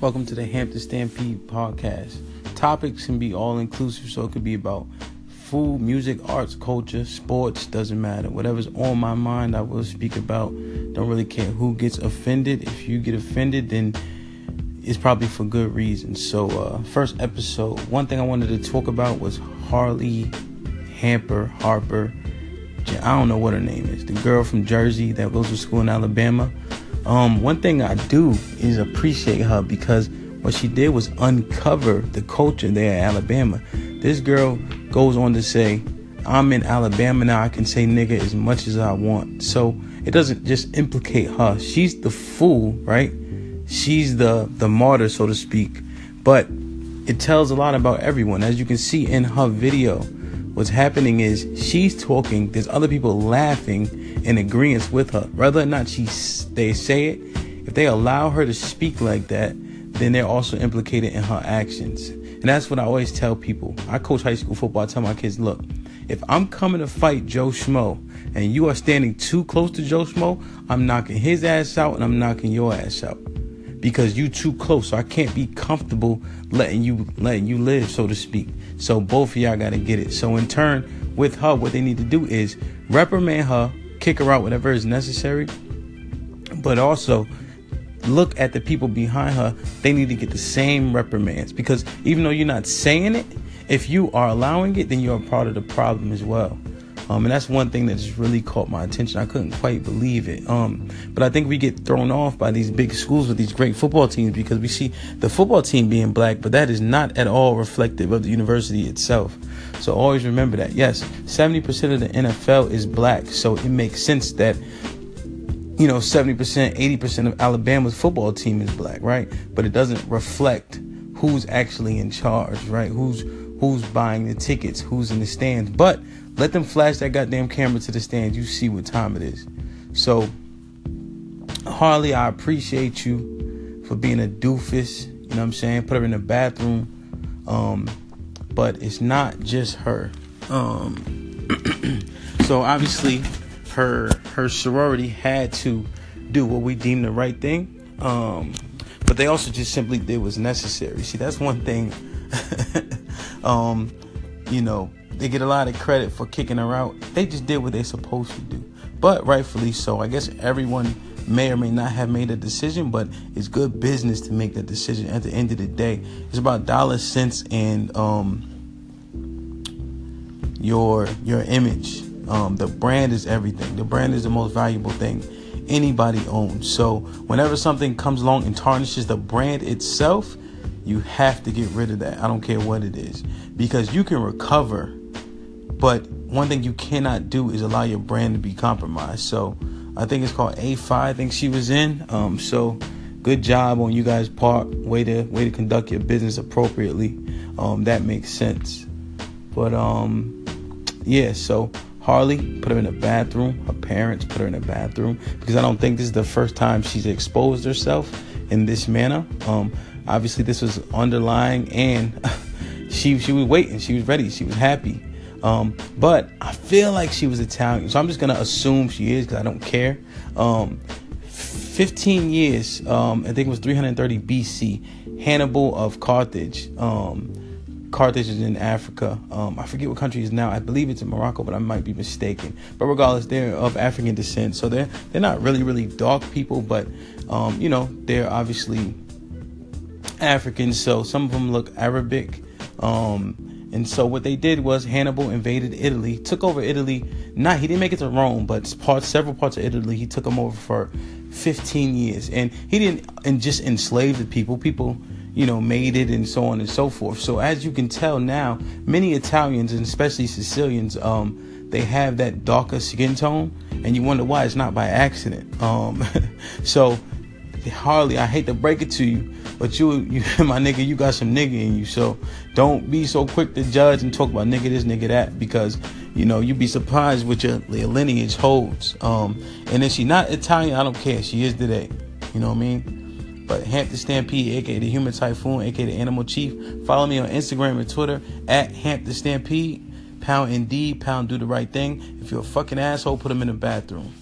Welcome to the Hampton Stampede podcast. Topics can be all inclusive, so it could be about food, music, arts, culture, sports, doesn't matter. Whatever's on my mind, I will speak about. Don't really care who gets offended. If you get offended, then it's probably for good reason. So, uh, first episode, one thing I wanted to talk about was Harley Hamper Harper. I don't know what her name is. The girl from Jersey that goes to school in Alabama. Um, one thing I do is appreciate her because what she did was uncover the culture there at Alabama. This girl goes on to say, I'm in Alabama now, I can say nigga as much as I want. So it doesn't just implicate her. She's the fool, right? She's the the martyr, so to speak. But it tells a lot about everyone. As you can see in her video, what's happening is she's talking, there's other people laughing in agreement with her. Whether or not she they say it, if they allow her to speak like that, then they're also implicated in her actions. And that's what I always tell people. I coach high school football. I tell my kids, look, if I'm coming to fight Joe Schmo and you are standing too close to Joe Schmo, I'm knocking his ass out and I'm knocking your ass out because you too close. So I can't be comfortable letting you letting you live, so to speak. So both of y'all gotta get it. So in turn, with her, what they need to do is reprimand her, kick her out, whatever is necessary, but also look at the people behind her. They need to get the same reprimands because even though you're not saying it, if you are allowing it, then you're a part of the problem as well. Um, and that's one thing that just really caught my attention. I couldn't quite believe it. Um, but I think we get thrown off by these big schools with these great football teams because we see the football team being black, but that is not at all reflective of the university itself. So always remember that. Yes, 70% of the NFL is black. So it makes sense that you know 70% 80% of alabama's football team is black right but it doesn't reflect who's actually in charge right who's who's buying the tickets who's in the stands but let them flash that goddamn camera to the stands you see what time it is so harley i appreciate you for being a doofus you know what i'm saying put her in the bathroom um but it's not just her um so obviously her her sorority had to do what we deemed the right thing. Um, but they also just simply did was necessary. See, that's one thing. um, you know, they get a lot of credit for kicking her out. They just did what they're supposed to do, but rightfully so. I guess everyone may or may not have made a decision, but it's good business to make that decision. At the end of the day, it's about dollar cents, and um, your your image um, the brand is everything. The brand is the most valuable thing anybody owns. So whenever something comes along and tarnishes the brand itself, you have to get rid of that. I don't care what it is because you can recover, but one thing you cannot do is allow your brand to be compromised. So I think it's called A Phi. I think she was in. Um, so good job on you guys' part. Way to way to conduct your business appropriately. Um, that makes sense. But um, yeah. So Harley put her in a bathroom. Her parents put her in a bathroom because I don't think this is the first time she's exposed herself in this manner. Um, obviously, this was underlying, and she she was waiting. She was ready. She was happy. Um, but I feel like she was Italian, so I'm just gonna assume she is because I don't care. Um, 15 years, um, I think it was 330 BC. Hannibal of Carthage um, Carthage is in Africa. Um, I forget what country is now. I believe it's in Morocco, but I might be mistaken. But regardless, they're of African descent, so they're they're not really really dark people, but um, you know they're obviously African. So some of them look Arabic. Um, and so what they did was Hannibal invaded Italy, took over Italy. Not he didn't make it to Rome, but several parts of Italy he took them over for 15 years, and he didn't and just enslave the people. People you know, made it and so on and so forth. So as you can tell now, many Italians and especially Sicilians, um, they have that darker skin tone, and you wonder why it's not by accident. Um, so Harley, I hate to break it to you, but you, you, my nigga, you got some nigga in you. So don't be so quick to judge and talk about nigga this, nigga that, because you know you'd be surprised what your, your lineage holds. Um, and if she not Italian, I don't care. She is today. You know what I mean? But Hampton Stampede, aka the Human Typhoon, aka the Animal Chief. Follow me on Instagram and Twitter at Hampton Stampede. Pound indeed, pound do the right thing. If you're a fucking asshole, put him in the bathroom.